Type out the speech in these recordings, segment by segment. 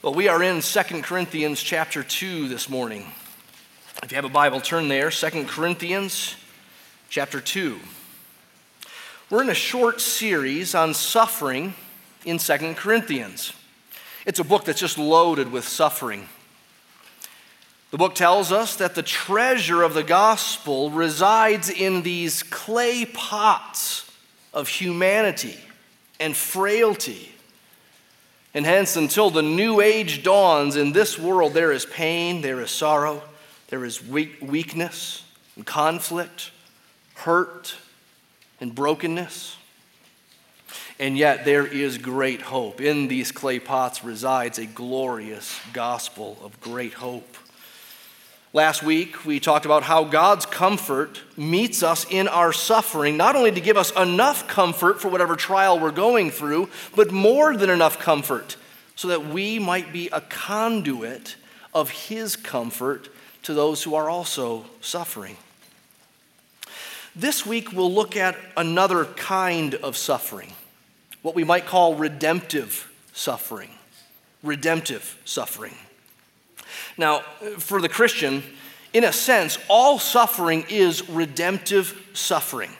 Well, we are in 2 Corinthians chapter 2 this morning. If you have a Bible, turn there, 2 Corinthians chapter 2. We're in a short series on suffering in 2 Corinthians. It's a book that's just loaded with suffering. The book tells us that the treasure of the gospel resides in these clay pots of humanity and frailty and hence, until the new age dawns in this world, there is pain, there is sorrow, there is weakness and conflict, hurt and brokenness. And yet, there is great hope. In these clay pots resides a glorious gospel of great hope. Last week, we talked about how God's comfort meets us in our suffering, not only to give us enough comfort for whatever trial we're going through, but more than enough comfort so that we might be a conduit of His comfort to those who are also suffering. This week, we'll look at another kind of suffering, what we might call redemptive suffering. Redemptive suffering. Now, for the Christian, in a sense, all suffering is redemptive suffering.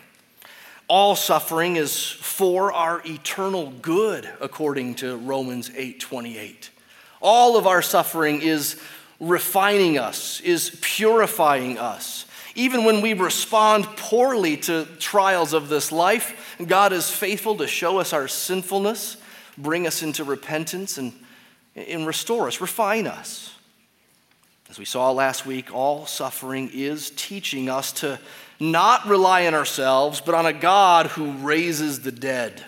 All suffering is for our eternal good, according to Romans 8 28. All of our suffering is refining us, is purifying us. Even when we respond poorly to trials of this life, God is faithful to show us our sinfulness, bring us into repentance, and, and restore us, refine us. As we saw last week, all suffering is teaching us to not rely on ourselves, but on a God who raises the dead.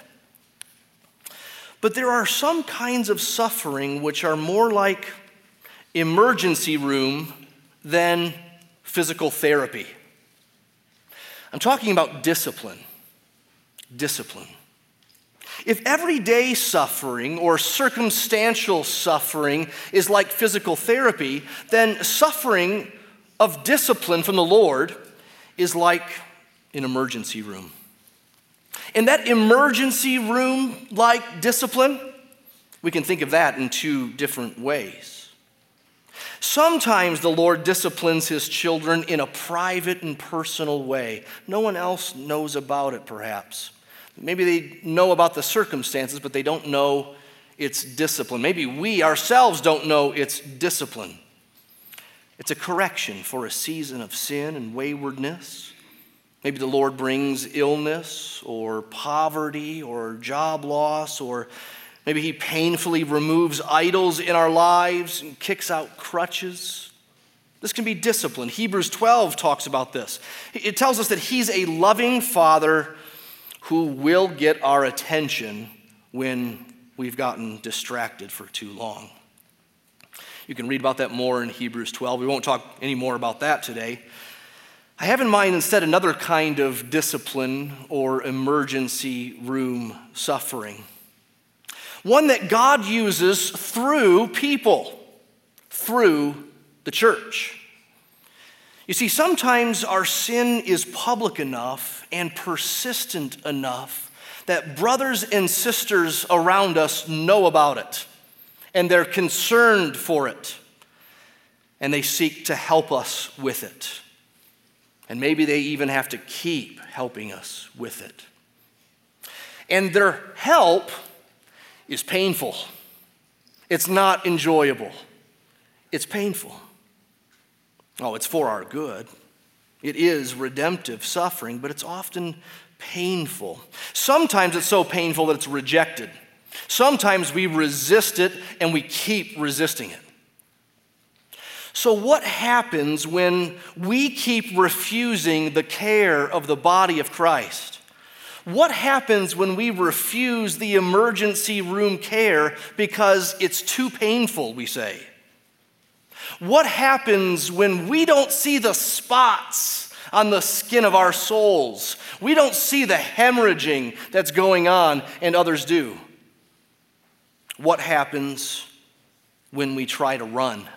But there are some kinds of suffering which are more like emergency room than physical therapy. I'm talking about discipline. Discipline. If everyday suffering or circumstantial suffering is like physical therapy, then suffering of discipline from the Lord is like an emergency room. In that emergency room like discipline, we can think of that in two different ways. Sometimes the Lord disciplines his children in a private and personal way. No one else knows about it, perhaps. Maybe they know about the circumstances, but they don't know its discipline. Maybe we ourselves don't know its discipline. It's a correction for a season of sin and waywardness. Maybe the Lord brings illness or poverty or job loss, or maybe He painfully removes idols in our lives and kicks out crutches. This can be discipline. Hebrews 12 talks about this. It tells us that He's a loving Father who will get our attention when we've gotten distracted for too long. You can read about that more in Hebrews 12. We won't talk any more about that today. I have in mind instead another kind of discipline or emergency room suffering. One that God uses through people, through the church. You see, sometimes our sin is public enough and persistent enough that brothers and sisters around us know about it and they're concerned for it and they seek to help us with it. And maybe they even have to keep helping us with it. And their help is painful. It's not enjoyable. It's painful. Oh, it's for our good. It is redemptive suffering, but it's often painful. Sometimes it's so painful that it's rejected. Sometimes we resist it and we keep resisting it. So, what happens when we keep refusing the care of the body of Christ? What happens when we refuse the emergency room care because it's too painful, we say? What happens when we don't see the spots on the skin of our souls? We don't see the hemorrhaging that's going on and others do. What happens when we try to run?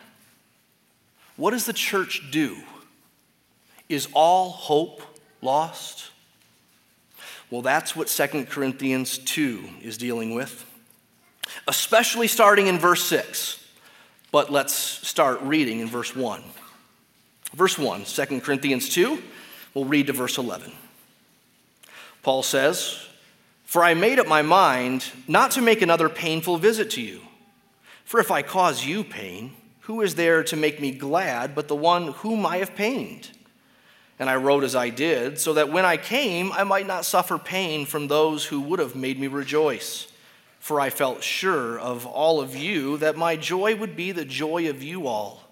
What does the church do? Is all hope lost? Well, that's what 2 Corinthians 2 is dealing with, especially starting in verse 6. But let's start reading in verse 1. Verse 1, 2 Corinthians 2, we'll read to verse 11. Paul says, For I made up my mind not to make another painful visit to you. For if I cause you pain, who is there to make me glad but the one whom I have pained? And I wrote as I did, so that when I came, I might not suffer pain from those who would have made me rejoice. For I felt sure of all of you that my joy would be the joy of you all.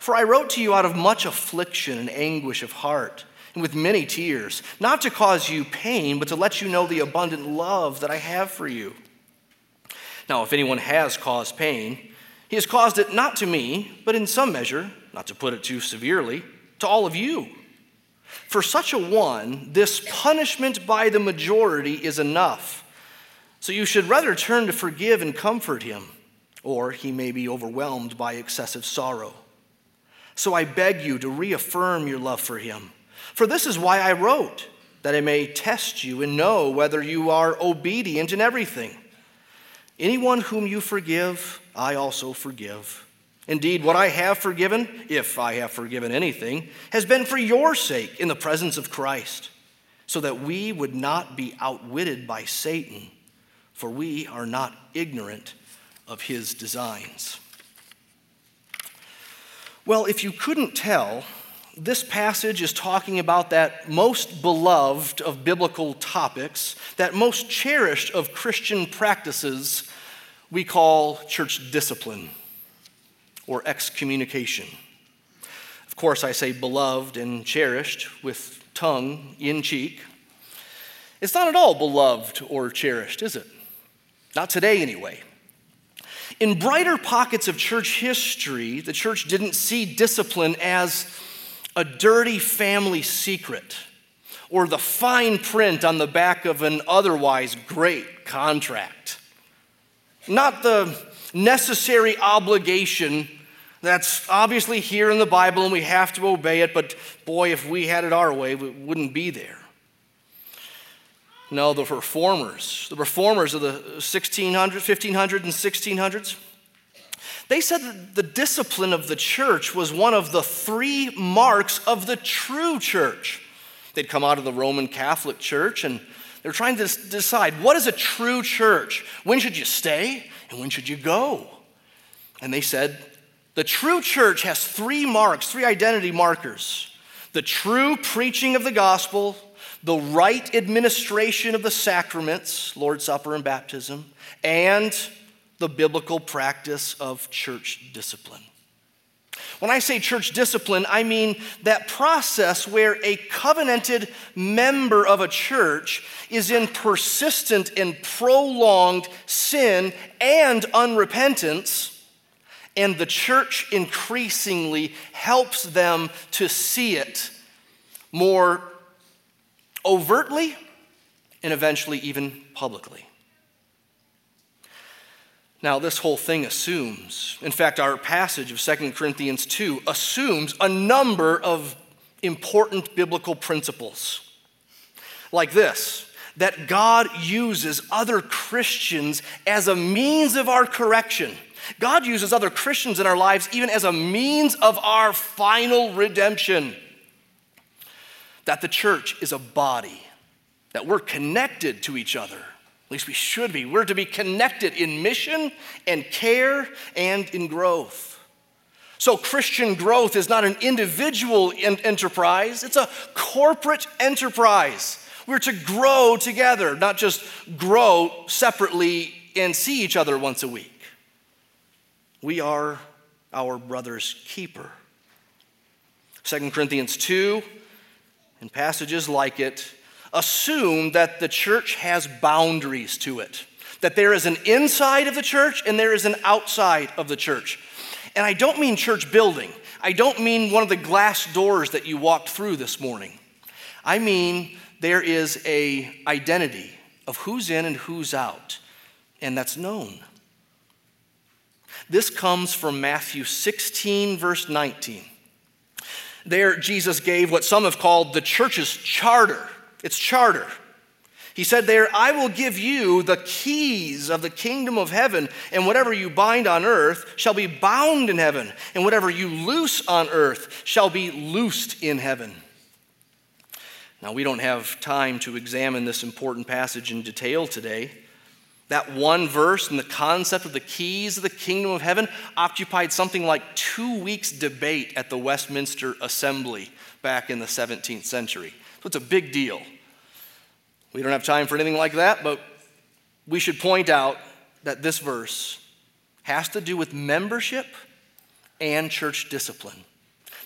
For I wrote to you out of much affliction and anguish of heart, and with many tears, not to cause you pain, but to let you know the abundant love that I have for you. Now, if anyone has caused pain, he has caused it not to me, but in some measure, not to put it too severely, to all of you. For such a one, this punishment by the majority is enough. So you should rather turn to forgive and comfort him, or he may be overwhelmed by excessive sorrow. So I beg you to reaffirm your love for him. For this is why I wrote, that I may test you and know whether you are obedient in everything. Anyone whom you forgive, I also forgive. Indeed, what I have forgiven, if I have forgiven anything, has been for your sake in the presence of Christ, so that we would not be outwitted by Satan, for we are not ignorant of his designs. Well, if you couldn't tell, this passage is talking about that most beloved of biblical topics, that most cherished of Christian practices we call church discipline or excommunication. Of course, I say beloved and cherished with tongue in cheek. It's not at all beloved or cherished, is it? Not today, anyway. In brighter pockets of church history, the church didn't see discipline as a dirty family secret or the fine print on the back of an otherwise great contract. Not the necessary obligation that's obviously here in the Bible and we have to obey it, but boy, if we had it our way, we wouldn't be there. No, the reformers, the reformers of the 1600s, 1500s, and 1600s, they said that the discipline of the church was one of the three marks of the true church. They'd come out of the Roman Catholic Church and they're trying to decide what is a true church? When should you stay and when should you go? And they said the true church has three marks, three identity markers the true preaching of the gospel, the right administration of the sacraments, Lord's Supper and baptism, and the biblical practice of church discipline. When I say church discipline, I mean that process where a covenanted member of a church is in persistent and prolonged sin and unrepentance and the church increasingly helps them to see it more overtly and eventually even publicly. Now, this whole thing assumes, in fact, our passage of 2 Corinthians 2 assumes a number of important biblical principles. Like this that God uses other Christians as a means of our correction God uses other Christians in our lives even as a means of our final redemption. That the church is a body, that we're connected to each other. At least we should be. We're to be connected in mission and care and in growth. So, Christian growth is not an individual enterprise, it's a corporate enterprise. We're to grow together, not just grow separately and see each other once a week. We are our brother's keeper. 2 Corinthians 2 and passages like it assume that the church has boundaries to it, that there is an inside of the church and there is an outside of the church. And I don't mean church building. I don't mean one of the glass doors that you walked through this morning. I mean there is a identity of who's in and who's out, and that's known. This comes from Matthew 16, verse 19. There, Jesus gave what some have called the church's charter. It's charter. He said there, I will give you the keys of the kingdom of heaven, and whatever you bind on earth shall be bound in heaven, and whatever you loose on earth shall be loosed in heaven. Now, we don't have time to examine this important passage in detail today. That one verse and the concept of the keys of the kingdom of heaven occupied something like two weeks' debate at the Westminster Assembly back in the 17th century. So it's a big deal. We don't have time for anything like that, but we should point out that this verse has to do with membership and church discipline.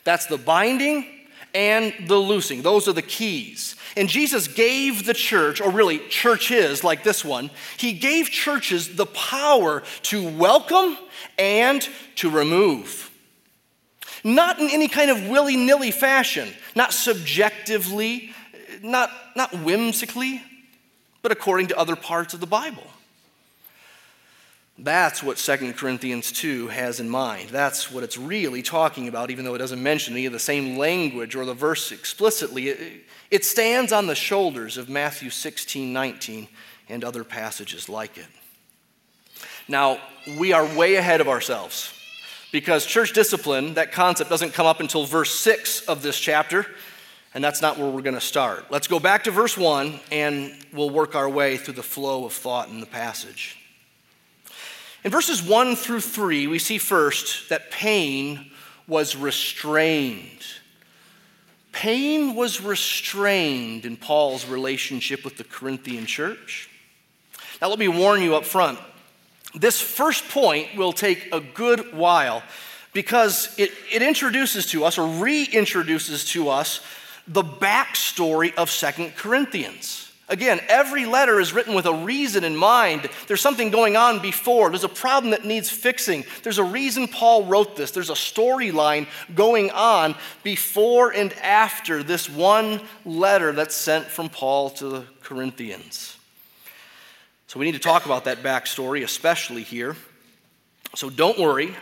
That's the binding and the loosing. Those are the keys. And Jesus gave the church, or really churches like this one, he gave churches the power to welcome and to remove. Not in any kind of willy nilly fashion, not subjectively, not, not whimsically, but according to other parts of the Bible. That's what 2 Corinthians 2 has in mind. That's what it's really talking about, even though it doesn't mention any of the same language or the verse explicitly. It, it stands on the shoulders of Matthew 16, 19, and other passages like it. Now, we are way ahead of ourselves because church discipline, that concept, doesn't come up until verse 6 of this chapter, and that's not where we're going to start. Let's go back to verse 1 and we'll work our way through the flow of thought in the passage. In verses 1 through 3, we see first that pain was restrained. Pain was restrained in Paul's relationship with the Corinthian church. Now, let me warn you up front this first point will take a good while because it, it introduces to us or reintroduces to us the backstory of Second Corinthians. Again, every letter is written with a reason in mind. There's something going on before, there's a problem that needs fixing. There's a reason Paul wrote this, there's a storyline going on before and after this one letter that's sent from Paul to the Corinthians. So we need to talk about that backstory, especially here. So don't worry,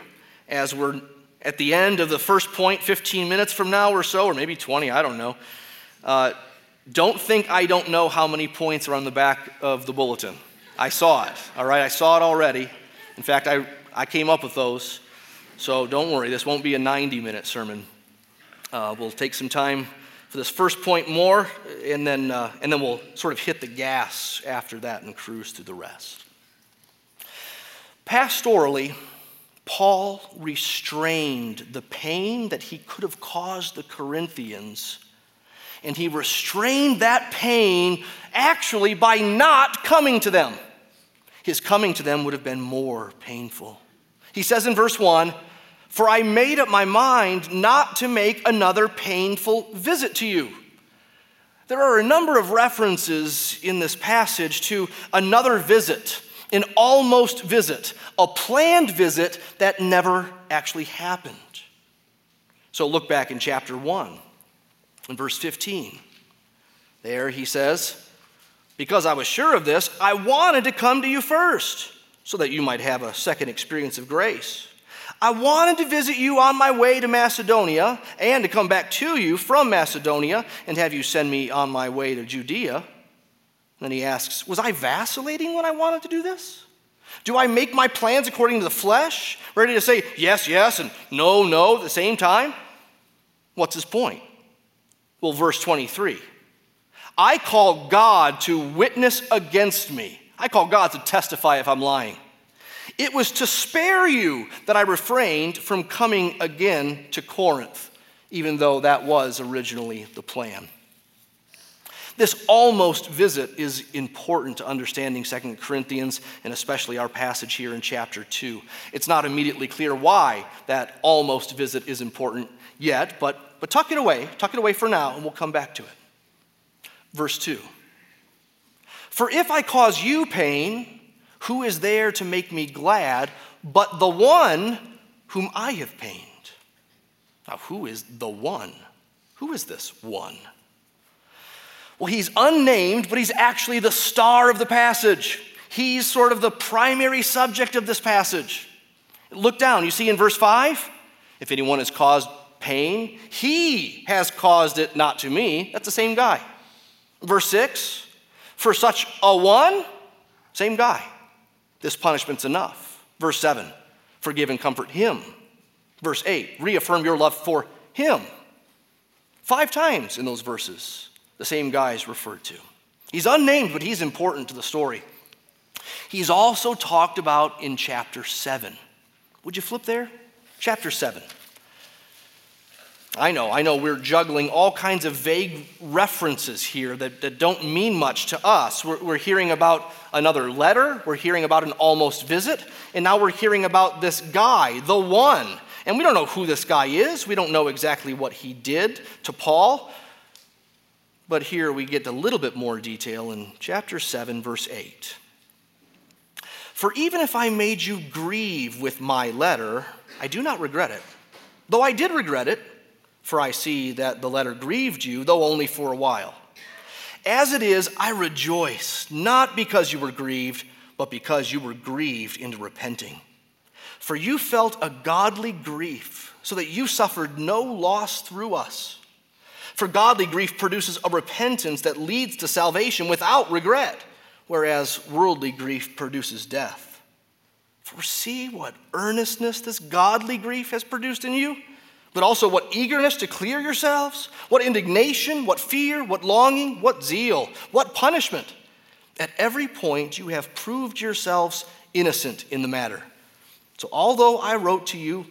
as we're at the end of the first point, 15 minutes from now or so, or maybe 20, I don't know. Uh, don't think I don't know how many points are on the back of the bulletin. I saw it, all right? I saw it already. In fact, I, I came up with those. So don't worry, this won't be a 90 minute sermon. Uh, we'll take some time for this first point more, and then, uh, and then we'll sort of hit the gas after that and cruise through the rest. Pastorally, Paul restrained the pain that he could have caused the Corinthians and he restrained that pain actually by not coming to them. His coming to them would have been more painful. He says in verse 1 For I made up my mind not to make another painful visit to you. There are a number of references in this passage to another visit, an almost visit, a planned visit that never actually happened. So look back in chapter 1. In verse 15, there he says, Because I was sure of this, I wanted to come to you first, so that you might have a second experience of grace. I wanted to visit you on my way to Macedonia and to come back to you from Macedonia and have you send me on my way to Judea. Then he asks, Was I vacillating when I wanted to do this? Do I make my plans according to the flesh, ready to say yes, yes, and no, no at the same time? What's his point? Well, verse 23 I call God to witness against me. I call God to testify if I'm lying. It was to spare you that I refrained from coming again to Corinth, even though that was originally the plan. This almost visit is important to understanding 2 Corinthians and especially our passage here in chapter 2. It's not immediately clear why that almost visit is important yet, but but tuck it away, tuck it away for now, and we'll come back to it. Verse 2 For if I cause you pain, who is there to make me glad but the one whom I have pained? Now, who is the one? Who is this one? Well, he's unnamed, but he's actually the star of the passage. He's sort of the primary subject of this passage. Look down, you see in verse 5 if anyone has caused pain. He has caused it, not to me. That's the same guy. Verse 6 For such a one, same guy, this punishment's enough. Verse 7, forgive and comfort him. Verse 8, reaffirm your love for him. Five times in those verses, the same guy is referred to. He's unnamed, but he's important to the story. He's also talked about in chapter 7. Would you flip there? Chapter 7. I know, I know we're juggling all kinds of vague references here that, that don't mean much to us. We're, we're hearing about another letter, we're hearing about an almost visit, and now we're hearing about this guy, the one. And we don't know who this guy is, we don't know exactly what he did to Paul. But here we get a little bit more detail in chapter 7, verse 8. For even if I made you grieve with my letter, I do not regret it. Though I did regret it, for I see that the letter grieved you, though only for a while. As it is, I rejoice, not because you were grieved, but because you were grieved into repenting. For you felt a godly grief, so that you suffered no loss through us. For godly grief produces a repentance that leads to salvation without regret, whereas worldly grief produces death. For see what earnestness this godly grief has produced in you but also what eagerness to clear yourselves, what indignation, what fear, what longing, what zeal, what punishment. At every point, you have proved yourselves innocent in the matter. So, although I wrote to you,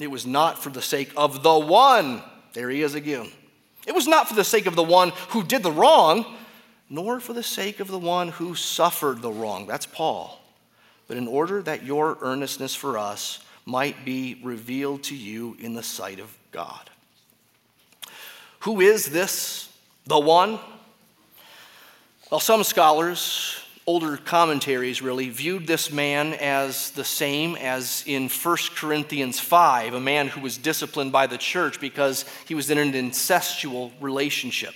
it was not for the sake of the one, there he is again. It was not for the sake of the one who did the wrong, nor for the sake of the one who suffered the wrong. That's Paul. But in order that your earnestness for us, might be revealed to you in the sight of God. Who is this, the one? Well, some scholars, older commentaries really, viewed this man as the same as in 1 Corinthians 5, a man who was disciplined by the church because he was in an incestual relationship.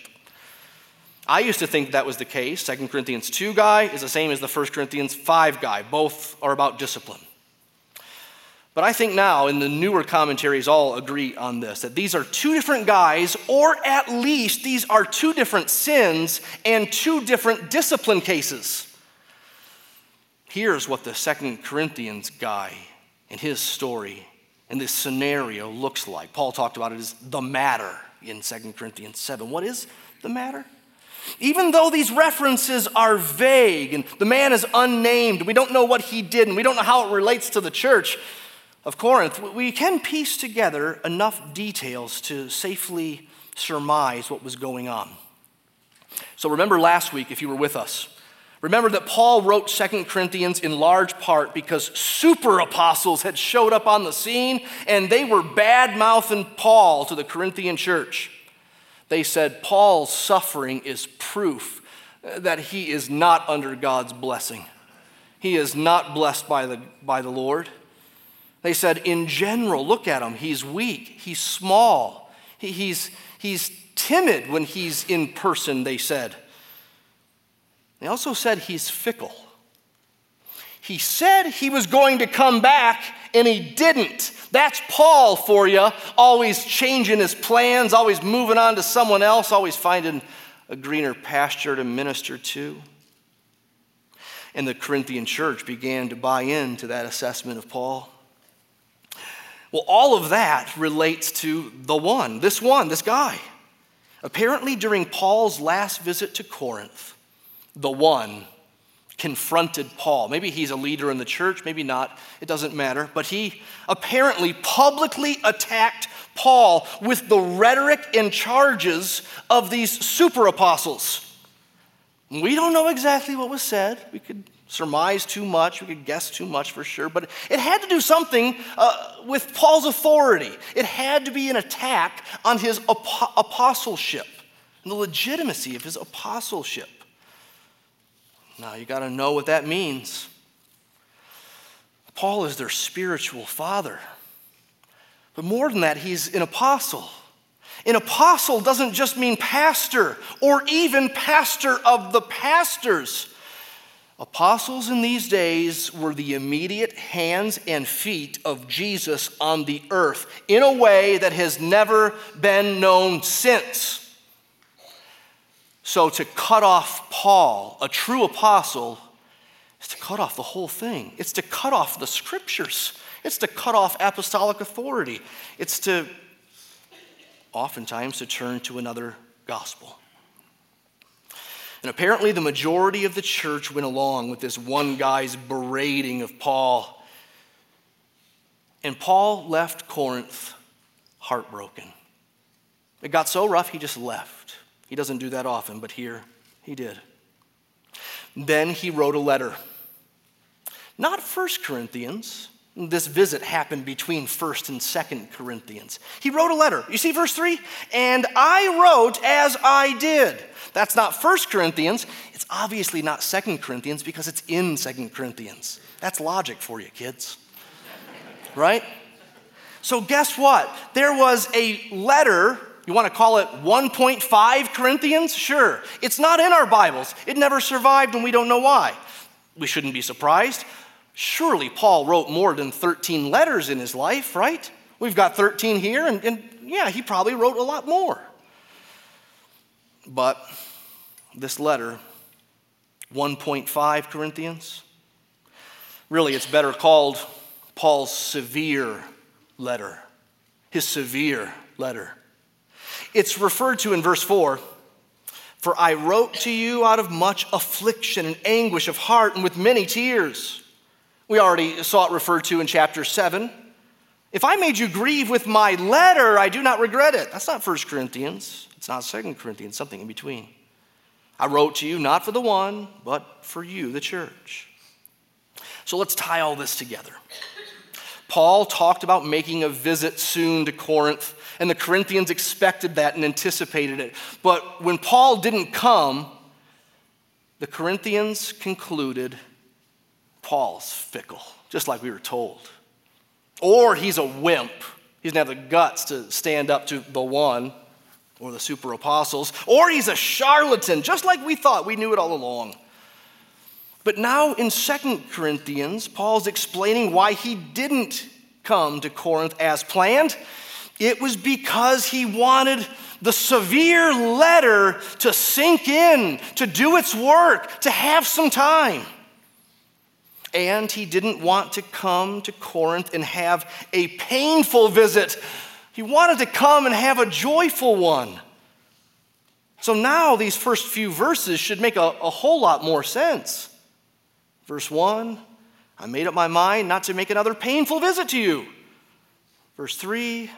I used to think that was the case. 2 Corinthians 2 guy is the same as the 1 Corinthians 5 guy. Both are about discipline. But I think now, in the newer commentaries, all agree on this that these are two different guys, or at least these are two different sins and two different discipline cases. Here's what the Second Corinthians guy and his story and this scenario looks like. Paul talked about it as the matter in Second Corinthians 7. What is the matter? Even though these references are vague and the man is unnamed, we don't know what he did and we don't know how it relates to the church, of Corinth, we can piece together enough details to safely surmise what was going on. So remember last week, if you were with us, remember that Paul wrote Second Corinthians in large part because super apostles had showed up on the scene and they were bad mouthing Paul to the Corinthian church. They said Paul's suffering is proof that he is not under God's blessing. He is not blessed by the, by the Lord. They said, in general, look at him. He's weak, he's small, he, he's, he's timid when he's in person, they said. They also said he's fickle. He said he was going to come back and he didn't. That's Paul for you, always changing his plans, always moving on to someone else, always finding a greener pasture to minister to. And the Corinthian church began to buy into that assessment of Paul. Well, all of that relates to the one, this one, this guy. Apparently, during Paul's last visit to Corinth, the one confronted Paul. Maybe he's a leader in the church, maybe not, it doesn't matter. But he apparently publicly attacked Paul with the rhetoric and charges of these super apostles. We don't know exactly what was said. We could surmise too much, we could guess too much for sure, but it had to do something uh, with Paul's authority. It had to be an attack on his ap- apostleship and the legitimacy of his apostleship. Now, you got to know what that means. Paul is their spiritual father. But more than that, he's an apostle. An apostle doesn't just mean pastor or even pastor of the pastors. Apostles in these days were the immediate hands and feet of Jesus on the earth in a way that has never been known since. So to cut off Paul, a true apostle, is to cut off the whole thing. It's to cut off the scriptures. It's to cut off apostolic authority. It's to oftentimes to turn to another gospel. And apparently, the majority of the church went along with this one guy's berating of Paul. And Paul left Corinth heartbroken. It got so rough, he just left. He doesn't do that often, but here he did. Then he wrote a letter. Not First Corinthians. This visit happened between 1st and 2nd Corinthians. He wrote a letter. You see verse 3? And I wrote as I did. That's not First Corinthians. It's obviously not Second Corinthians because it's in Second Corinthians. That's logic for you, kids. right? So, guess what? There was a letter, you want to call it 1.5 Corinthians? Sure. It's not in our Bibles. It never survived, and we don't know why. We shouldn't be surprised. Surely Paul wrote more than 13 letters in his life, right? We've got 13 here, and, and yeah, he probably wrote a lot more. But this letter, 1.5 Corinthians, really it's better called Paul's severe letter. His severe letter. It's referred to in verse 4 For I wrote to you out of much affliction and anguish of heart and with many tears. We already saw it referred to in chapter 7. If I made you grieve with my letter, I do not regret it. That's not 1 Corinthians. It's not 2 Corinthians, something in between. I wrote to you not for the one, but for you, the church. So let's tie all this together. Paul talked about making a visit soon to Corinth, and the Corinthians expected that and anticipated it. But when Paul didn't come, the Corinthians concluded Paul's fickle, just like we were told. Or he's a wimp. He doesn't have the guts to stand up to the one or the super apostles, or he's a charlatan, just like we thought. We knew it all along. But now in Second Corinthians, Paul's explaining why he didn't come to Corinth as planned. It was because he wanted the severe letter to sink in, to do its work, to have some time. And he didn't want to come to Corinth and have a painful visit he wanted to come and have a joyful one. So now these first few verses should make a, a whole lot more sense. Verse 1 I made up my mind not to make another painful visit to you. Verse 3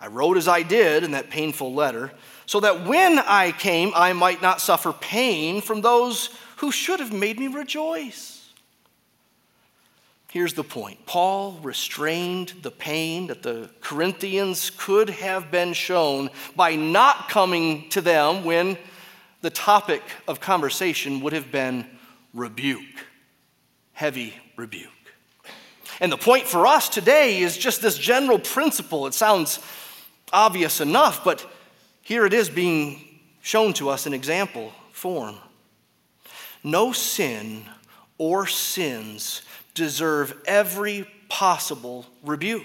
I wrote as I did in that painful letter, so that when I came, I might not suffer pain from those who should have made me rejoice. Here's the point Paul restrained the pain that the Corinthians could have been shown by not coming to them when the topic of conversation would have been rebuke, heavy rebuke. And the point for us today is just this general principle. It sounds obvious enough, but here it is being shown to us in example form. No sin or sins deserve every possible rebuke.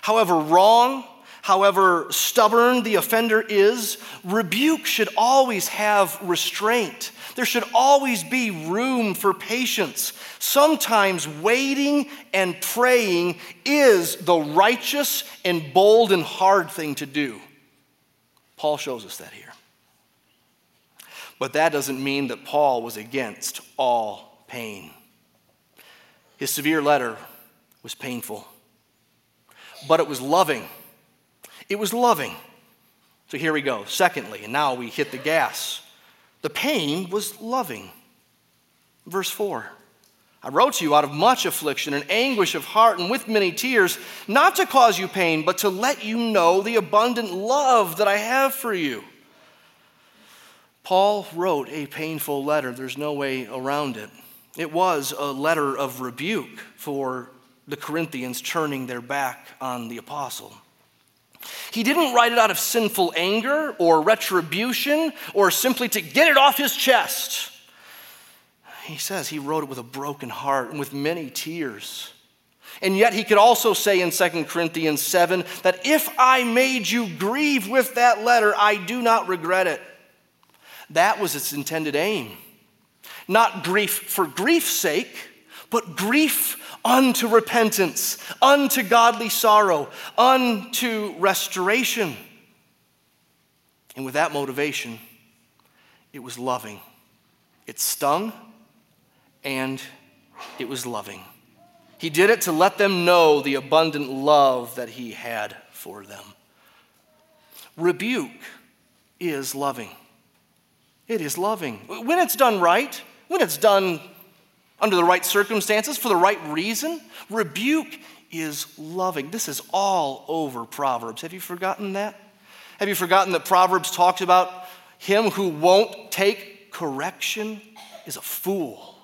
However wrong, however stubborn the offender is, rebuke should always have restraint. There should always be room for patience. Sometimes waiting and praying is the righteous and bold and hard thing to do. Paul shows us that here. But that doesn't mean that Paul was against all pain. His severe letter was painful, but it was loving. It was loving. So here we go. Secondly, and now we hit the gas. The pain was loving. Verse 4 I wrote to you out of much affliction and anguish of heart and with many tears, not to cause you pain, but to let you know the abundant love that I have for you. Paul wrote a painful letter. There's no way around it. It was a letter of rebuke for the Corinthians turning their back on the apostle. He didn't write it out of sinful anger or retribution or simply to get it off his chest. He says he wrote it with a broken heart and with many tears. And yet he could also say in 2 Corinthians 7 that if I made you grieve with that letter, I do not regret it. That was its intended aim. Not grief for grief's sake, but grief unto repentance, unto godly sorrow, unto restoration. And with that motivation, it was loving. It stung and it was loving. He did it to let them know the abundant love that he had for them. Rebuke is loving. It is loving. When it's done right, when it's done under the right circumstances, for the right reason, rebuke is loving. This is all over Proverbs. Have you forgotten that? Have you forgotten that Proverbs talks about him who won't take correction is a fool?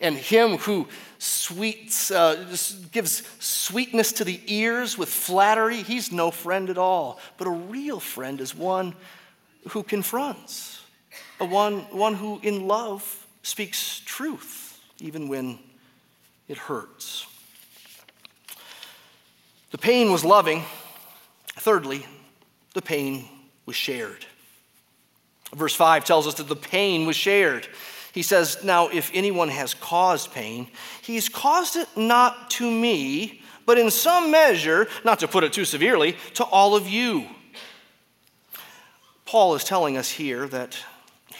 And him who sweets, uh, gives sweetness to the ears with flattery, he's no friend at all. But a real friend is one who confronts, a one, one who in love speaks truth, even when it hurts. The pain was loving. Thirdly, the pain was shared. Verse 5 tells us that the pain was shared. He says, Now, if anyone has caused pain, he's caused it not to me, but in some measure, not to put it too severely, to all of you. Paul is telling us here that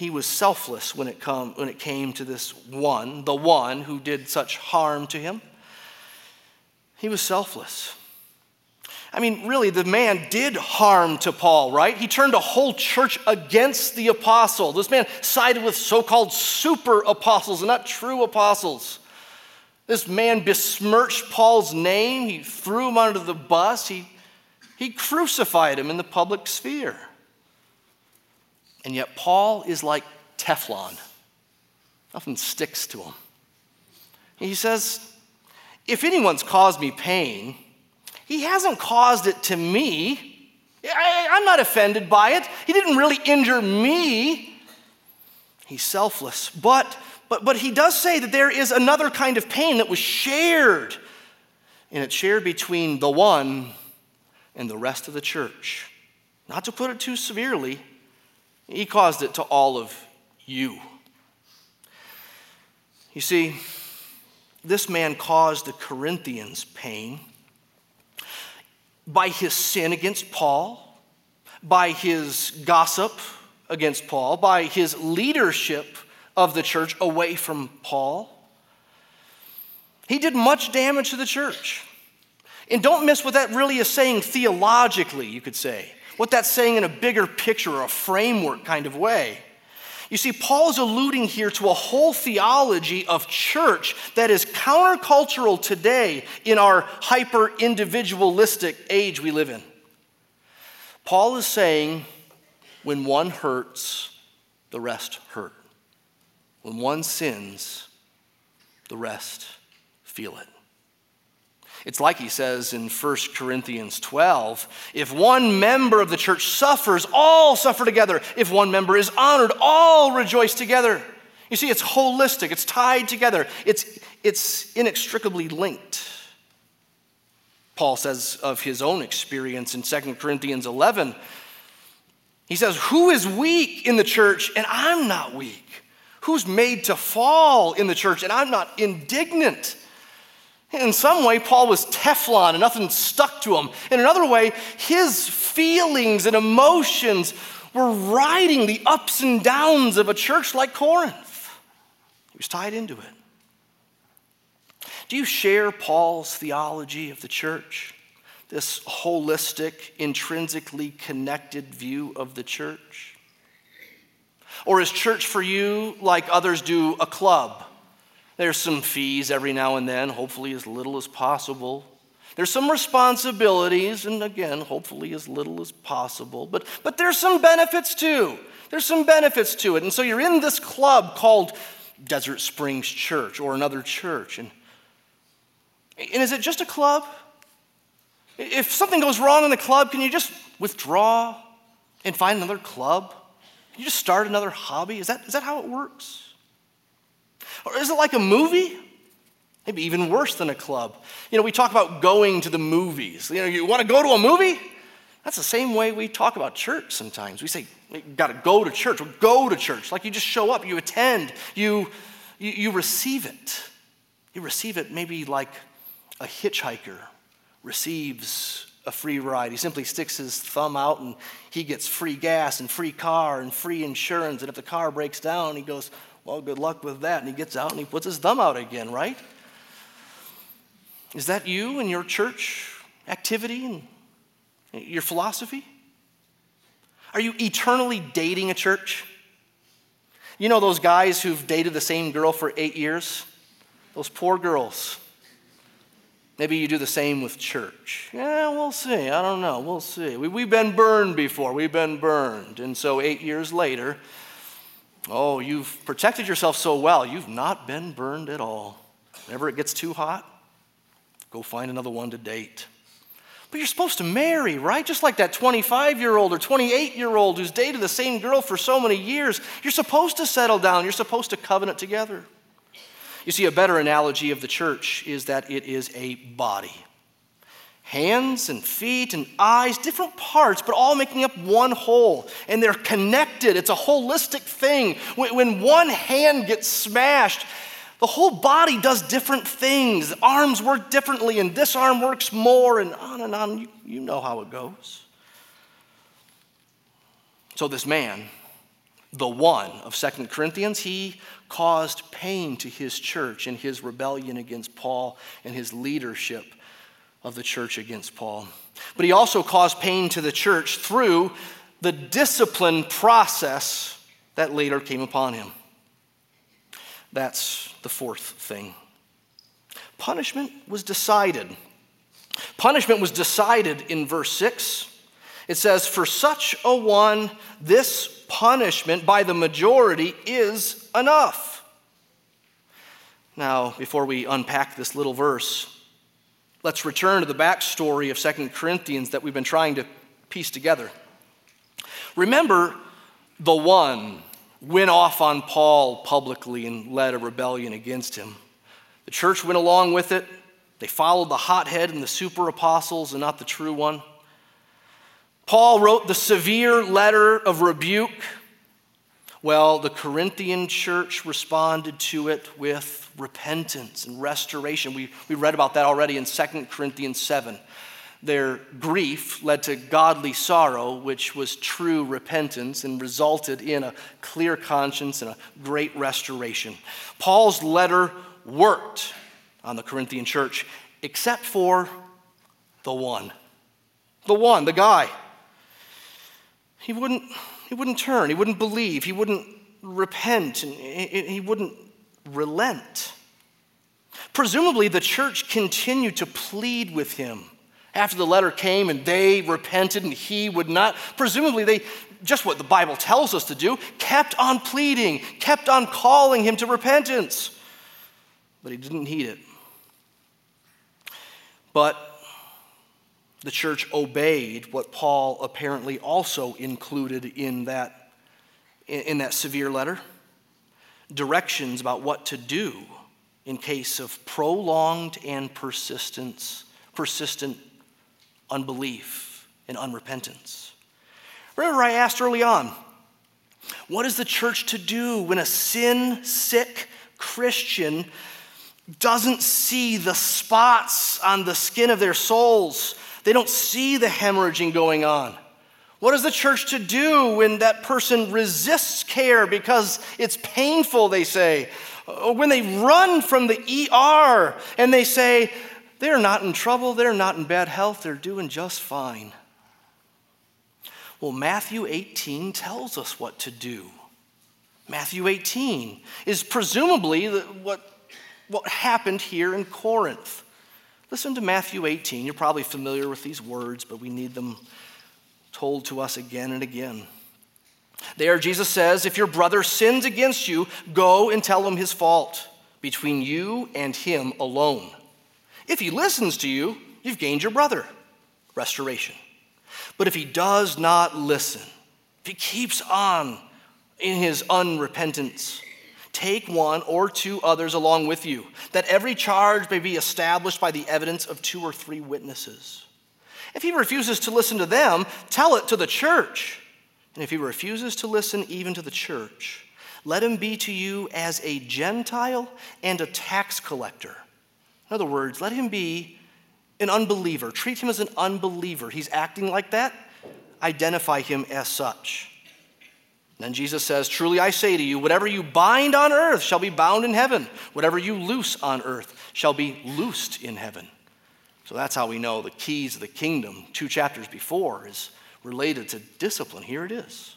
he was selfless when it, come, when it came to this one, the one who did such harm to him. He was selfless. I mean, really, the man did harm to Paul, right? He turned a whole church against the apostle. This man sided with so called super apostles and not true apostles. This man besmirched Paul's name. He threw him under the bus. He, he crucified him in the public sphere. And yet, Paul is like Teflon, nothing sticks to him. He says, If anyone's caused me pain, he hasn't caused it to me. I, am not offended by it. He didn't really injure me. He's selfless. But, but, but he does say that there is another kind of pain that was shared, and it's shared between the one and the rest of the church. Not to put it too severely, he caused it to all of you. You see, this man caused the Corinthians pain by his sin against Paul, by his gossip against Paul, by his leadership of the church away from Paul. He did much damage to the church. And don't miss what that really is saying theologically, you could say. What that's saying in a bigger picture or a framework kind of way. You see, Paul is alluding here to a whole theology of church that is countercultural today in our hyper individualistic age we live in. Paul is saying when one hurts, the rest hurt. When one sins, the rest feel it. It's like he says in 1 Corinthians 12 if one member of the church suffers, all suffer together. If one member is honored, all rejoice together. You see, it's holistic, it's tied together, it's, it's inextricably linked. Paul says of his own experience in 2 Corinthians 11, he says, Who is weak in the church and I'm not weak? Who's made to fall in the church and I'm not indignant? In some way, Paul was Teflon and nothing stuck to him. In another way, his feelings and emotions were riding the ups and downs of a church like Corinth. He was tied into it. Do you share Paul's theology of the church? This holistic, intrinsically connected view of the church? Or is church for you, like others do, a club? There's some fees every now and then, hopefully as little as possible. There's some responsibilities, and again, hopefully as little as possible. But, but there's some benefits too. There's some benefits to it. And so you're in this club called Desert Springs Church or another church. And, and is it just a club? If something goes wrong in the club, can you just withdraw and find another club? Can you just start another hobby? Is that, is that how it works? Or is it like a movie? Maybe even worse than a club. You know, we talk about going to the movies. You know, you want to go to a movie? That's the same way we talk about church sometimes. We say, you got to go to church. Well, go to church. Like you just show up, you attend, you, you, you receive it. You receive it maybe like a hitchhiker receives a free ride. He simply sticks his thumb out and he gets free gas and free car and free insurance. And if the car breaks down, he goes, Well, good luck with that. And he gets out and he puts his thumb out again, right? Is that you and your church activity and your philosophy? Are you eternally dating a church? You know those guys who've dated the same girl for eight years? Those poor girls. Maybe you do the same with church. Yeah, we'll see. I don't know. We'll see. We, have been burned before. We've been burned. And so, eight years later, oh, you've protected yourself so well, you've not been burned at all. Whenever it gets too hot, go find another one to date. But you're supposed to marry, right? Just like that 25 year old or 28 year old who's dated the same girl for so many years. You're supposed to settle down, you're supposed to covenant together. You see, a better analogy of the church is that it is a body hands and feet and eyes, different parts, but all making up one whole. And they're connected. It's a holistic thing. When, one hand gets smashed, the whole body does different things. Arms work differently, and this arm works more, and on and on. You, you know how it goes. So, this man, the one of Second Corinthians, he caused pain to his church in his rebellion against Paul and his leadership of the church against Paul. But he also caused pain to the church through the discipline process that later came upon him. That's the fourth thing. Punishment was decided. Punishment was decided in verse 6. It says, For such a one, this punishment by the majority is enough. Now, before we unpack this little verse, let's return to the backstory of Second Corinthians that we've been trying to piece together. Remember, the one went off on Paul publicly and led a rebellion against him. The church went along with it. They followed the hothead and the super apostles and not the true one. Paul wrote the severe letter of rebuke. Well, the Corinthian church responded to it with repentance and restoration. We, we read about that already in 2 Corinthians 7. Their grief led to godly sorrow, which was true repentance and resulted in a clear conscience and a great restoration. Paul's letter worked on the Corinthian church, except for the one. The one, the guy he wouldn't, he wouldn't turn, he wouldn't believe, he wouldn't repent, and he wouldn't relent. Presumably, the church continued to plead with him after the letter came and they repented and he would not. Presumably, they, just what the Bible tells us to do, kept on pleading, kept on calling him to repentance. But he didn't heed it. But the church obeyed what Paul apparently also included in that, in that severe letter directions about what to do in case of prolonged and persistence, persistent unbelief and unrepentance. Remember, I asked early on, what is the church to do when a sin sick Christian doesn't see the spots on the skin of their souls they don't see the hemorrhaging going on. What is the church to do when that person resists care because it's painful, they say? Or when they run from the ER and they say, they're not in trouble, they're not in bad health, they're doing just fine. Well, Matthew 18 tells us what to do. Matthew 18 is presumably what, what happened here in Corinth. Listen to Matthew 18. You're probably familiar with these words, but we need them told to us again and again. There, Jesus says, If your brother sins against you, go and tell him his fault between you and him alone. If he listens to you, you've gained your brother. Restoration. But if he does not listen, if he keeps on in his unrepentance, Take one or two others along with you, that every charge may be established by the evidence of two or three witnesses. If he refuses to listen to them, tell it to the church. And if he refuses to listen even to the church, let him be to you as a Gentile and a tax collector. In other words, let him be an unbeliever. Treat him as an unbeliever. He's acting like that, identify him as such. Then Jesus says, Truly I say to you, whatever you bind on earth shall be bound in heaven. Whatever you loose on earth shall be loosed in heaven. So that's how we know the keys of the kingdom, two chapters before, is related to discipline. Here it is.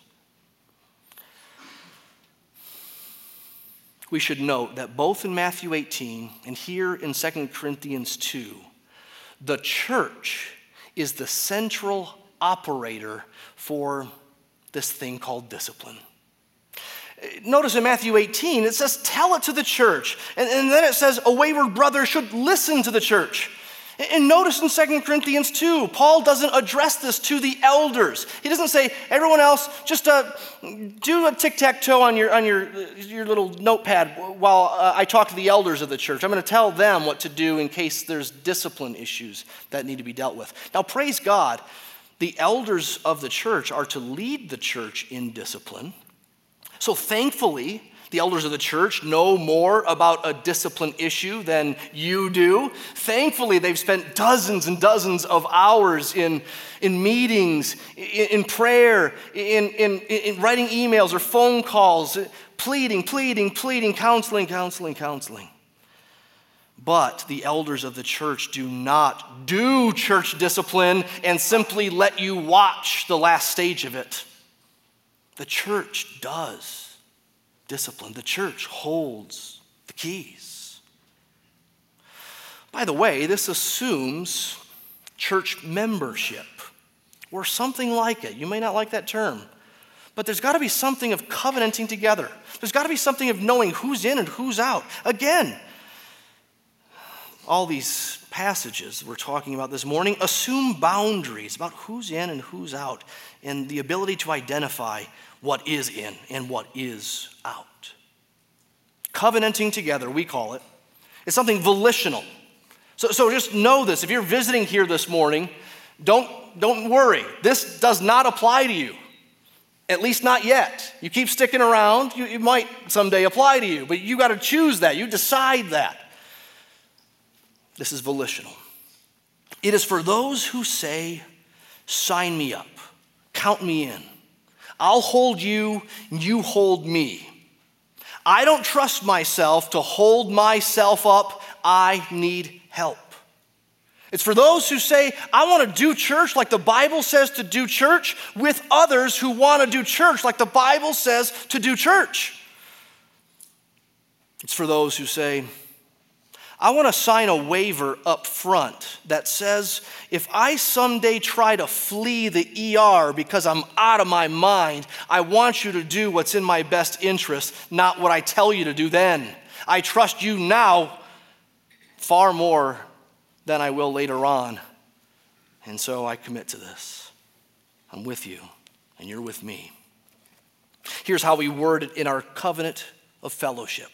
We should note that both in Matthew 18 and here in 2 Corinthians 2, the church is the central operator for this thing called discipline. Notice in Matthew 18, it says, Tell it to the church. And, and then it says, A wayward brother should listen to the church. And notice in 2 Corinthians 2, Paul doesn't address this to the elders. He doesn't say, everyone else, just uh, do a tic tac toe on, your, on your, your little notepad while uh, I talk to the elders of the church. I'm going to tell them what to do in case there's discipline issues that need to be dealt with. Now, praise God, the elders of the church are to lead the church in discipline. So thankfully, the elders of the church know more about a discipline issue than you do. Thankfully, they've spent dozens and dozens of hours in, in meetings, in, in prayer, in, in, in writing emails or phone calls, pleading, pleading, pleading, counseling, counseling, counseling. But the elders of the church do not do church discipline and simply let you watch the last stage of it. The church does discipline. The church holds the keys. By the way, this assumes church membership or something like it. You may not like that term, but there's got to be something of covenanting together. There's got to be something of knowing who's in and who's out. Again, all these passages we're talking about this morning assume boundaries about who's in and who's out and the ability to identify what is in and what is out. Covenanting together, we call it, is something volitional. So, so just know this. If you're visiting here this morning, don't, don't worry. This does not apply to you. At least not yet. You keep sticking around, you, it might someday apply to you, but you got to choose that. You decide that. This is volitional. It is for those who say, Sign me up, count me in. I'll hold you, you hold me. I don't trust myself to hold myself up. I need help. It's for those who say, I want to do church like the Bible says to do church, with others who want to do church like the Bible says to do church. It's for those who say, I want to sign a waiver up front that says if I someday try to flee the ER because I'm out of my mind, I want you to do what's in my best interest, not what I tell you to do then. I trust you now far more than I will later on. And so I commit to this. I'm with you, and you're with me. Here's how we word it in our covenant of fellowship.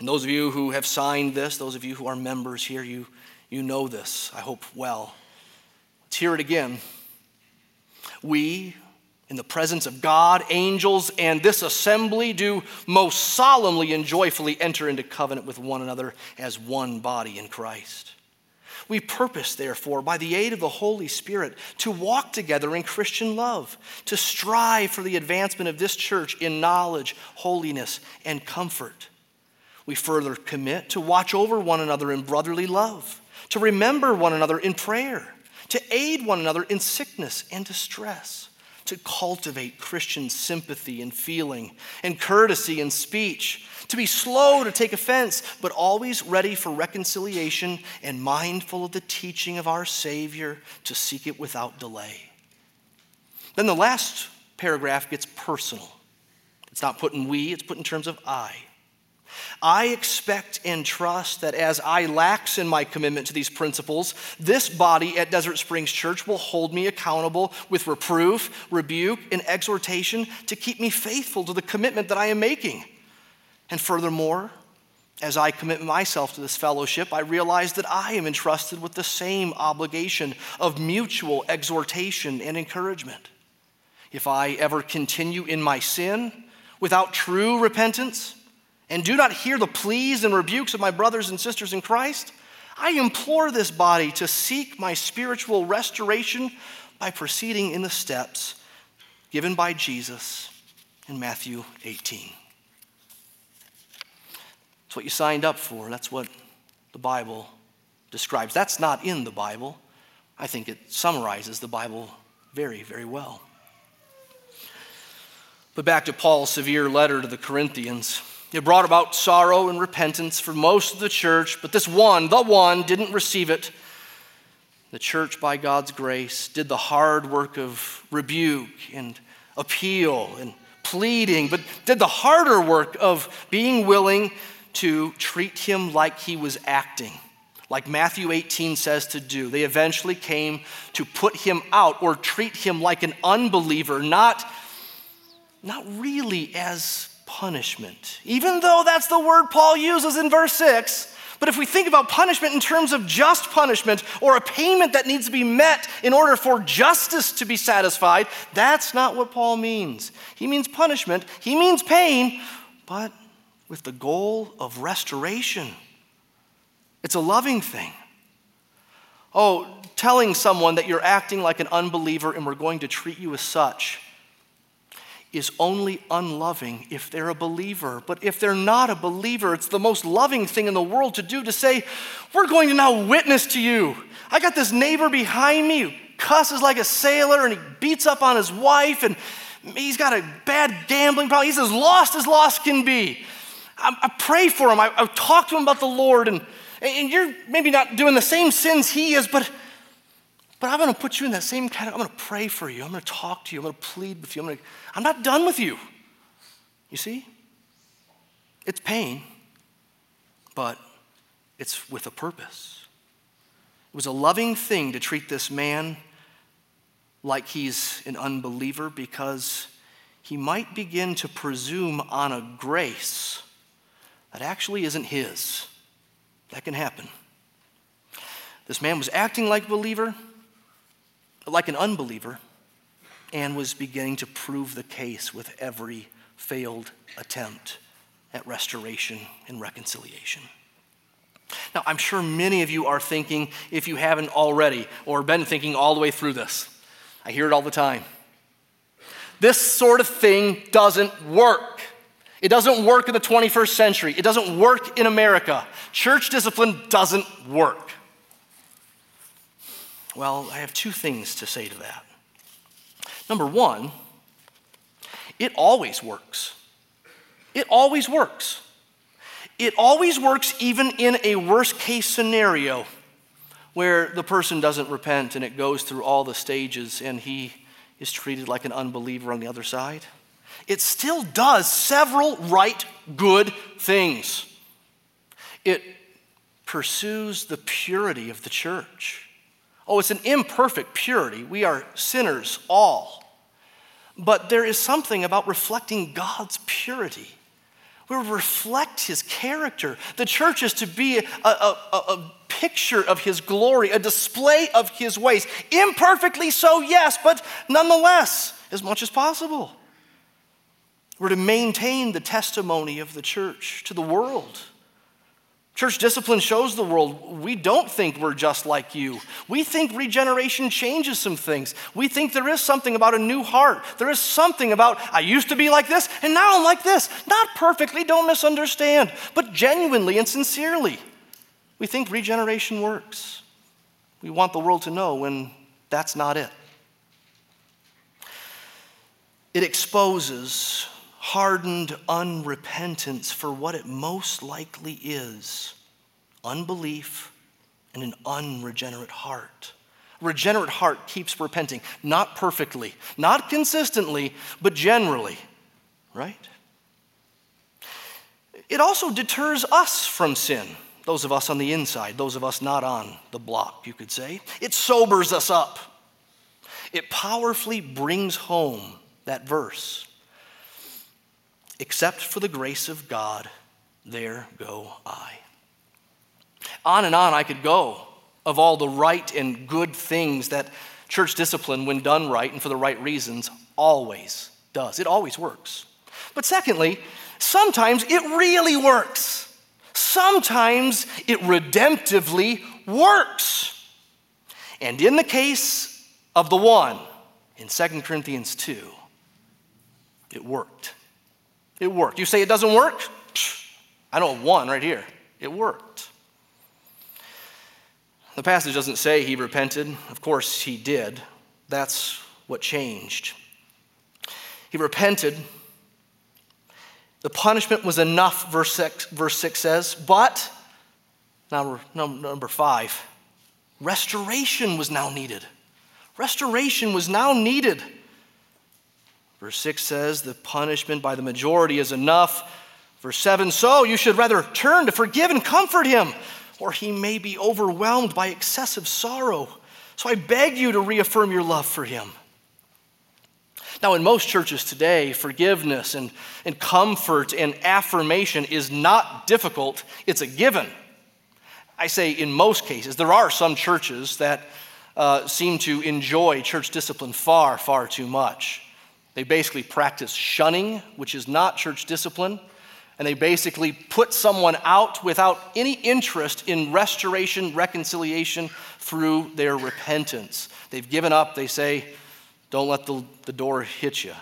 And those of you who have signed this, those of you who are members here, you, you know this, I hope, well. Let's hear it again. We, in the presence of God, angels, and this assembly, do most solemnly and joyfully enter into covenant with one another as one body in Christ. We purpose, therefore, by the aid of the Holy Spirit, to walk together in Christian love, to strive for the advancement of this church in knowledge, holiness, and comfort we further commit to watch over one another in brotherly love, to remember one another in prayer, to aid one another in sickness and distress, to cultivate Christian sympathy and feeling, and courtesy in speech, to be slow to take offense, but always ready for reconciliation and mindful of the teaching of our Savior to seek it without delay. Then the last paragraph gets personal. It's not put in we, it's put in terms of I. I expect and trust that as I lax in my commitment to these principles, this body at Desert Springs Church will hold me accountable with reproof, rebuke, and exhortation to keep me faithful to the commitment that I am making. And furthermore, As I commit myself to this fellowship, I realize that I am entrusted with the same obligation of mutual exhortation and encouragement. If I ever continue in my sin without true repentance and do not hear the pleas and rebukes of my brothers and sisters in Christ, I implore this body to seek my spiritual restoration by proceeding in the steps given by Jesus in Matthew 18. That's what you signed up for. That's what the Bible describes. That's not in the Bible. I think it summarizes the Bible very, very well. But back to Paul's severe letter to the Corinthians. It brought about sorrow and repentance for most of the church, but this one, the one, didn't receive it. The church, by God's grace, did the hard work of rebuke and appeal and pleading, but did the harder work of being willing to treat him like he was acting, like Matthew 18 says to do. They eventually came to put him out or treat him like an unbeliever, not, not really as punishment, even though that's the word Paul uses in verse 6. But if we think about punishment in terms of just punishment or a payment that needs to be met in order for justice to be satisfied, that's not what Paul means. He means punishment, he means pain, but with the goal of restoration. It's a loving thing. Oh, telling someone that you're acting like an unbeliever and we're going to treat you as such is only unloving if they're a believer. But if they're not a believer, it's the most loving thing in the world to do to say, We're going to now witness to you. I got this neighbor behind me who cusses like a sailor and he beats up on his wife and he's got a bad gambling problem. He's as lost as lost can be. I, I pray for him. I, I, talk to him about the Lord. And, and you're maybe not doing the same sins he is, but, but I'm going to put you in that same of, I'm going to pray for you. I'm going to talk to you. I'm going to plead with you. I'm, going to, I'm not done with you. You see? It's pain, but it's with a purpose. It was a loving thing to treat this man like he's an unbeliever because he might begin to presume on a grace that actually isn't his. That can happen. This man was acting like a believer, like an unbeliever, and was beginning to prove the case with every failed attempt at restoration and reconciliation. Now, I'm sure many of you are thinking, if you haven't already, or been thinking all the way through this, I hear it all the time. This sort of thing doesn't work. It doesn't work in the 21st century. It doesn't work in America. Church discipline doesn't work. Well, I have two things to say to that. Number one, it always works. It always works. It always works even in a worst case scenario where the person doesn't repent and it goes through all the stages and he is treated like an unbeliever on the other side it still does several right good things. It pursues the purity of the church. Oh, it's an imperfect purity. We are sinners all. But there is something about reflecting God's purity. We reflect his character. The church is to be a, a, a, picture of his glory, a display of his ways. Imperfectly so, yes, but nonetheless, as much as possible. We're to maintain the testimony of the church to the world. Church discipline shows the world we don't think we're just like you. We think regeneration changes some things. We think there is something about a new heart. There is something about, I used to be like this and now I'm like this. Not perfectly, don't misunderstand, but genuinely and sincerely. We think regeneration works. We want the world to know when that's not it. It exposes hardened unrepentance for what it most likely is unbelief and an unregenerate heart. Regenerate heart keeps repenting, not perfectly, not consistently, but generally, right? It also deters us from sin, those of us on the inside, those of us not on the block, you could say. It sobers us up. It powerfully brings home that verse except for the grace of God there go I. On and on I could go of all the right and good things that church discipline, when done right and for the right reasons, always does. It always works. But secondly, sometimes it really works. Sometimes it redemptively works. And in the case of the one in 2 Corinthians 2, it worked. It worked. You say it doesn't work? I know one right here. It worked. The passage doesn't say he repented. Of course, he did. That's what changed. He repented. The punishment was enough, verse 6, verse 6 says, but, now number five, restoration was now needed. Restoration was now needed. Verse 6 says, the punishment by the majority is enough. Verse 7, so you should rather turn to forgive and comfort him or he may be overwhelmed by excessive sorrow. So I beg you to reaffirm your love for him. Now, in most churches today, forgiveness and, and comfort and affirmation is not difficult, it's a given. I say in most cases. There are some churches that uh, seem to enjoy church discipline far, far too much. They basically practice shunning, which is not church discipline and they basically put someone out without any interest in restoration, reconciliation through their repentance. They've given up, they say, don't let the, the door hit you.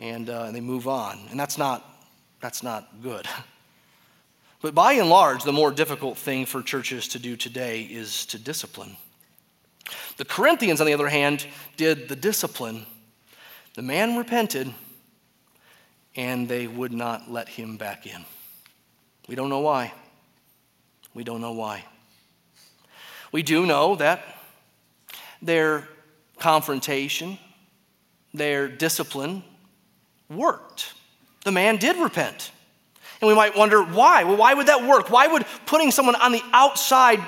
And, uh, and they move on. And that's not, that's not good. But by and large, the more difficult thing for churches to do today is to discipline. The Corinthians, on the other hand, did the discipline. The man repented and they would not let him back in. We don't know why. We don't know why. We do know that their confrontation, their discipline worked. The man did repent. And we might wonder why. Well, why would that work? Why would putting someone on the outside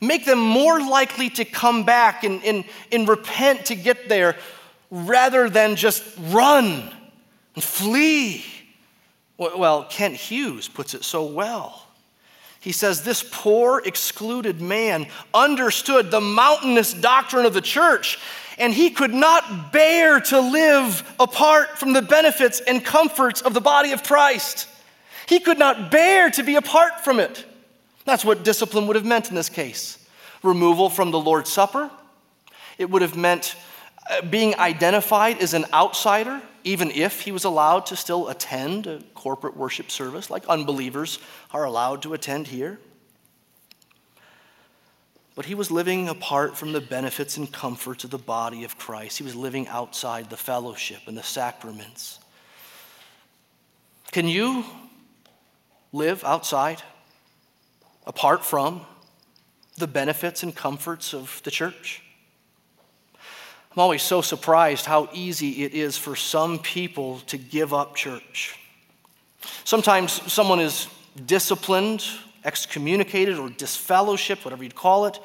make them more likely to come back and, and, and repent to get there rather than just run and flee. Well, Kent Hughes puts it so well. He says, This poor, excluded man understood the mountainous doctrine of the church, and he could not bear to live apart from the benefits and comforts of the body of Christ. He could not bear to be apart from it. That's what discipline would have meant in this case removal from the Lord's Supper. It would have meant Uh, being identified as an outsider even if he was allowed to still attend a corporate worship service, like unbelievers are allowed to attend here. But he was living apart from the benefits and comforts of the body of Christ. He was living outside the fellowship and the sacraments. Can you live outside, apart from the benefits and comforts of the church? I'm always so surprised how easy it is for some people to give up church. Sometimes someone is disciplined, excommunicated, or disfellowshipped, whatever you'd call it.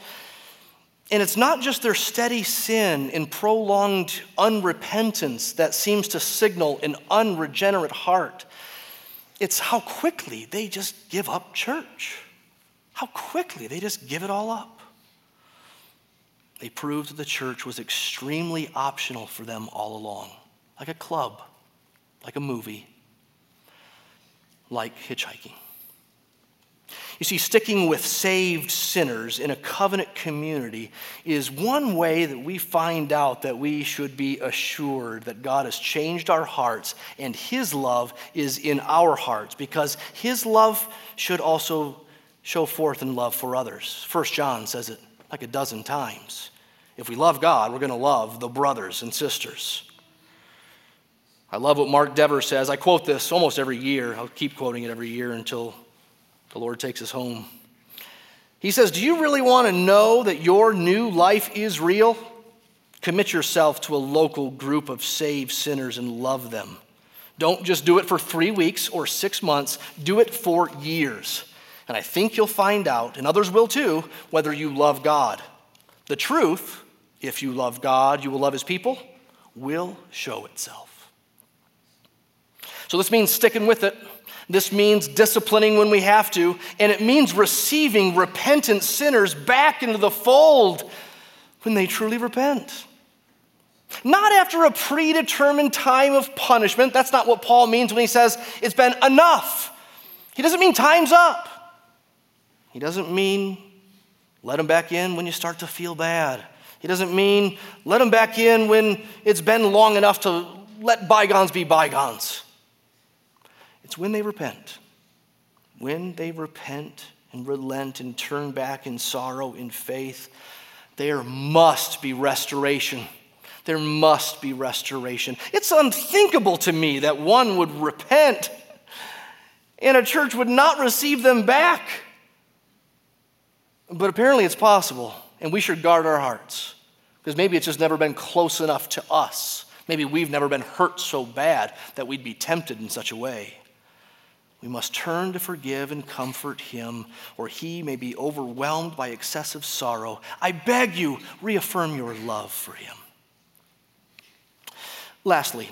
And it's not just their steady sin and prolonged unrepentance that seems to signal an unregenerate heart. It's how quickly they just give up church. How quickly they just give it all up. They proved that the church was extremely optional for them all along, like a club, like a movie, like hitchhiking. You see, sticking with saved sinners in a covenant community is one way that we find out that we should be assured that God has changed our hearts and His love is in our hearts because His love should also show forth in love for others. First John says it like a dozen times. If we love God, we're going to love the brothers and sisters. I love what Mark Dever says. I quote this almost every year. I'll keep quoting it every year until the Lord takes us home. He says, Do you really want to know that your new life is real? Commit yourself to a local group of saved sinners and love them. Don't just do it for three weeks or six months, do it for years. And I think you'll find out, and others will too, whether you love God. The truth if you love God, you will love his people, will show itself. So this means sticking with it. This means disciplining when we have to, and it means receiving repentant sinners back into the fold when they truly repent. Not after a predetermined time of punishment. That's not what Paul means when he says it's been enough. He doesn't mean time's up. He doesn't mean let them back in when you start to feel bad. He doesn't mean let them back in when it's been long enough to let bygones be bygones. It's when they repent. When they repent and relent and turn back in sorrow, in faith, there must be restoration. There must be restoration. It's unthinkable to me that one would repent and a church would not receive them back. But apparently it's possible, and we should guard our hearts because maybe it's just never been close enough to us. Maybe we've never been hurt so bad that we'd be tempted in such a way. We must turn to forgive and comfort him, or he may be overwhelmed by excessive sorrow. I beg you, reaffirm your love for him. Lastly,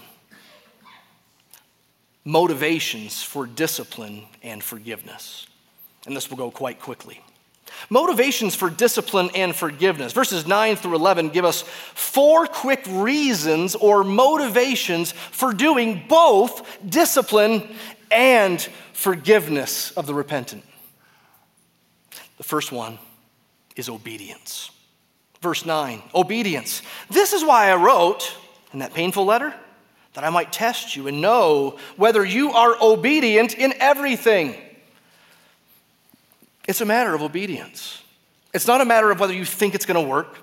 motivations for discipline and forgiveness. And this will go quite quickly. Motivations for discipline and forgiveness. Verses 9 through 11 give us four quick reasons or motivations for doing both discipline and forgiveness of the repentant. The first one is obedience. Verse 9 obedience. This is why I wrote in that painful letter that I might test you and know whether you are obedient in everything. It's a matter of obedience. It's not a matter of whether you think it's going to work.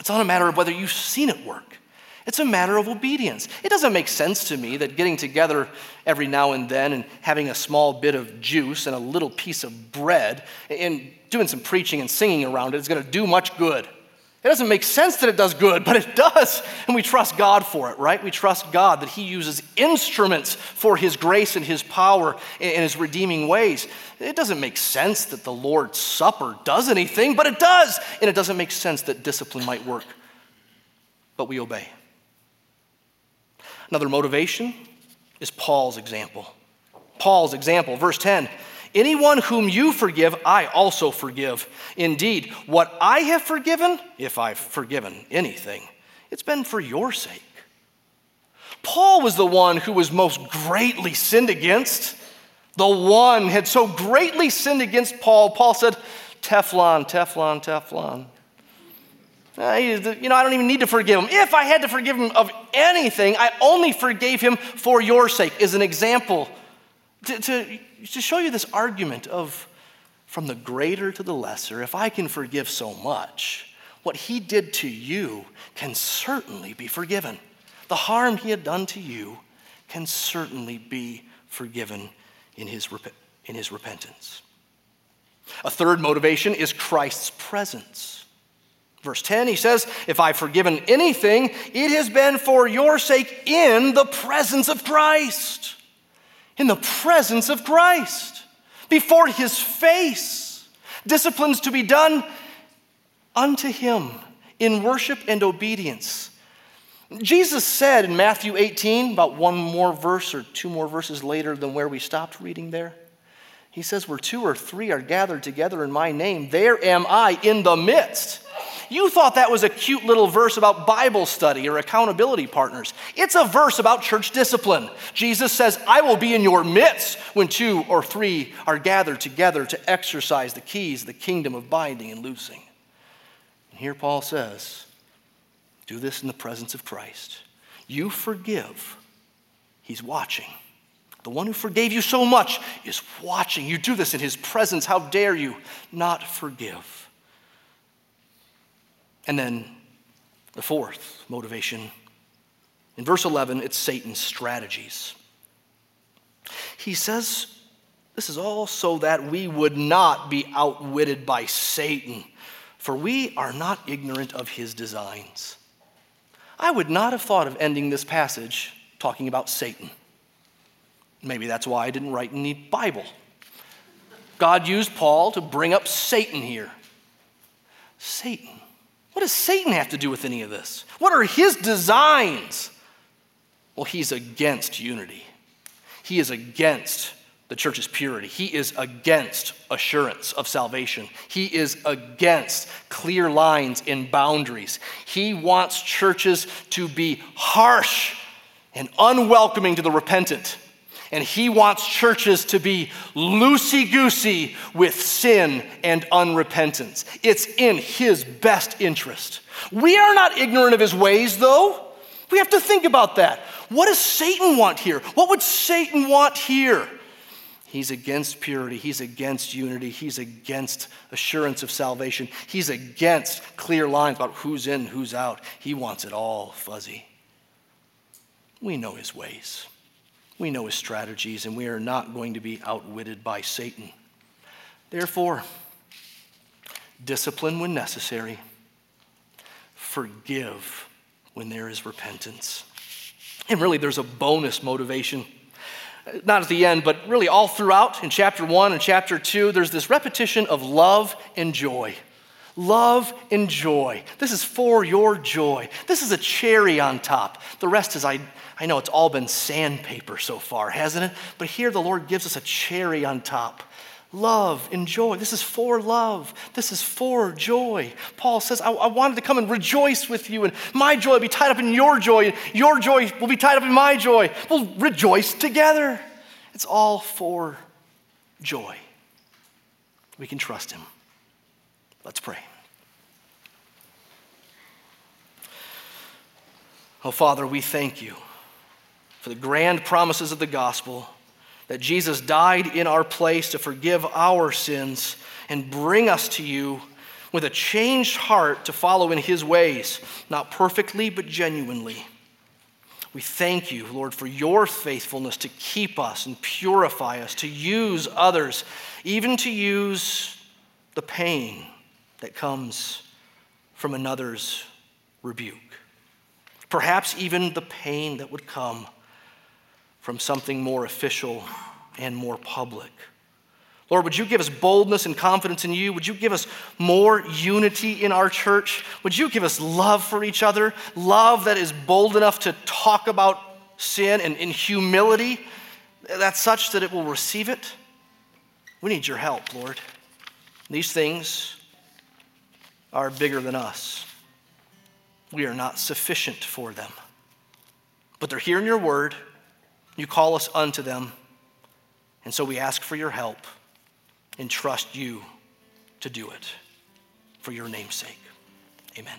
It's not a matter of whether you've seen it work. It's a matter of obedience. It doesn't make sense to me that getting together every now and then and having a small bit of juice and a little piece of bread and doing some preaching and singing around it is going to do much good. It doesn't make sense that it does good, but it does. And we trust God for it, right? We trust God that He uses instruments for His grace and His power and His redeeming ways. It doesn't make sense that the Lord's Supper does anything, but it does. And it doesn't make sense that discipline might work, but we obey. Another motivation is Paul's example. Paul's example, verse 10 Anyone whom you forgive, I also forgive. Indeed, what I have forgiven, if I've forgiven anything, it's been for your sake. Paul was the one who was most greatly sinned against. The one had so greatly sinned against Paul. Paul said, Teflon, Teflon, Teflon. Uh, you know, I don't even need to forgive him. If I had to forgive him of anything, I only forgave him for your sake, as an example to, to, to show you this argument of from the greater to the lesser, if I can forgive so much, what he did to you can certainly be forgiven. The harm he had done to you can certainly be forgiven in his, in his repentance. A third motivation is Christ's presence. Verse 10, he says, If I've forgiven anything, it has been for your sake in the presence of Christ in the presence of Christ, before his face. Disciplines to be done unto him in worship and obedience. Jesus said in Matthew 18, about one more verse or two more verses later than where we stopped reading there, he says, Where two or three are gathered together in my name, there am I in the midst. You thought that was a cute little verse about Bible study or accountability partners. It's a verse about church discipline. Jesus says, I will be in your midst when two or three are gathered together to exercise the keys of the kingdom of binding and loosing. And here Paul says, do this in the presence of Christ. You forgive, he's watching. The one who forgave you so much is watching. You do this in his presence. How dare you not forgive? And then the fourth motivation. In verse 11, it's Satan's strategies. He says, This is all so that we would not be outwitted by Satan, for we are not ignorant of his designs. I would not have thought of ending this passage talking about Satan. Maybe that's why I didn't write the Bible. God used Paul to bring up Satan here. Satan. What does Satan have to do with any of this? What are his designs? Well, he's against unity. He is against the church's purity. He is against assurance of salvation. He is against clear lines in boundaries. He wants churches to be harsh and unwelcoming to the repentant. And he wants churches to be loosey goosey with sin and unrepentance. It's in his best interest. We are not ignorant of his ways, though. We have to think about that. What does Satan want here? What would Satan want here? He's against purity. He's against unity. He's against assurance of salvation. He's against clear lines about who's in, who's out. He wants it all fuzzy. We know his ways, we know his strategies, and we are not going to be outwitted by Satan. Therefore, discipline when necessary, forgive when there is repentance. And really, there's a bonus motivation not at the end, but really all throughout in chapter one and chapter two, there's this repetition of love and joy. Love and joy. This is for your joy. This is a cherry on top. The rest is, I, I know it's all been sandpaper so far, hasn't it? But here the Lord gives us a cherry on top love and joy. This is for love. This is for joy. Paul says, I, I, wanted to come and rejoice with you, and my joy will be tied up in your joy, and your joy will be tied up in my joy. We'll rejoice together. It's all for joy. We can trust him. Let's pray. Oh, Father, we thank you for the grand promises of the gospel that Jesus died in our place to forgive our sins and bring us to you with a changed heart to follow in his ways, not perfectly, but genuinely. We thank you, Lord, for your faithfulness to keep us and purify us, to use others, even to use the pain that comes from another's rebuke. Perhaps even the pain that would come from something more official and more public. Lord, would you give us boldness and confidence in you? Would you give us more unity in our church? Would you give us love for each other? Love that is bold enough to talk about sin and in humility that's such that it will receive it? We need your help, Lord. These things are bigger than us. We are not sufficient for them. But they're here in your word. You call us unto them. And so we ask for your help and trust you to do it for your name's sake. Amen.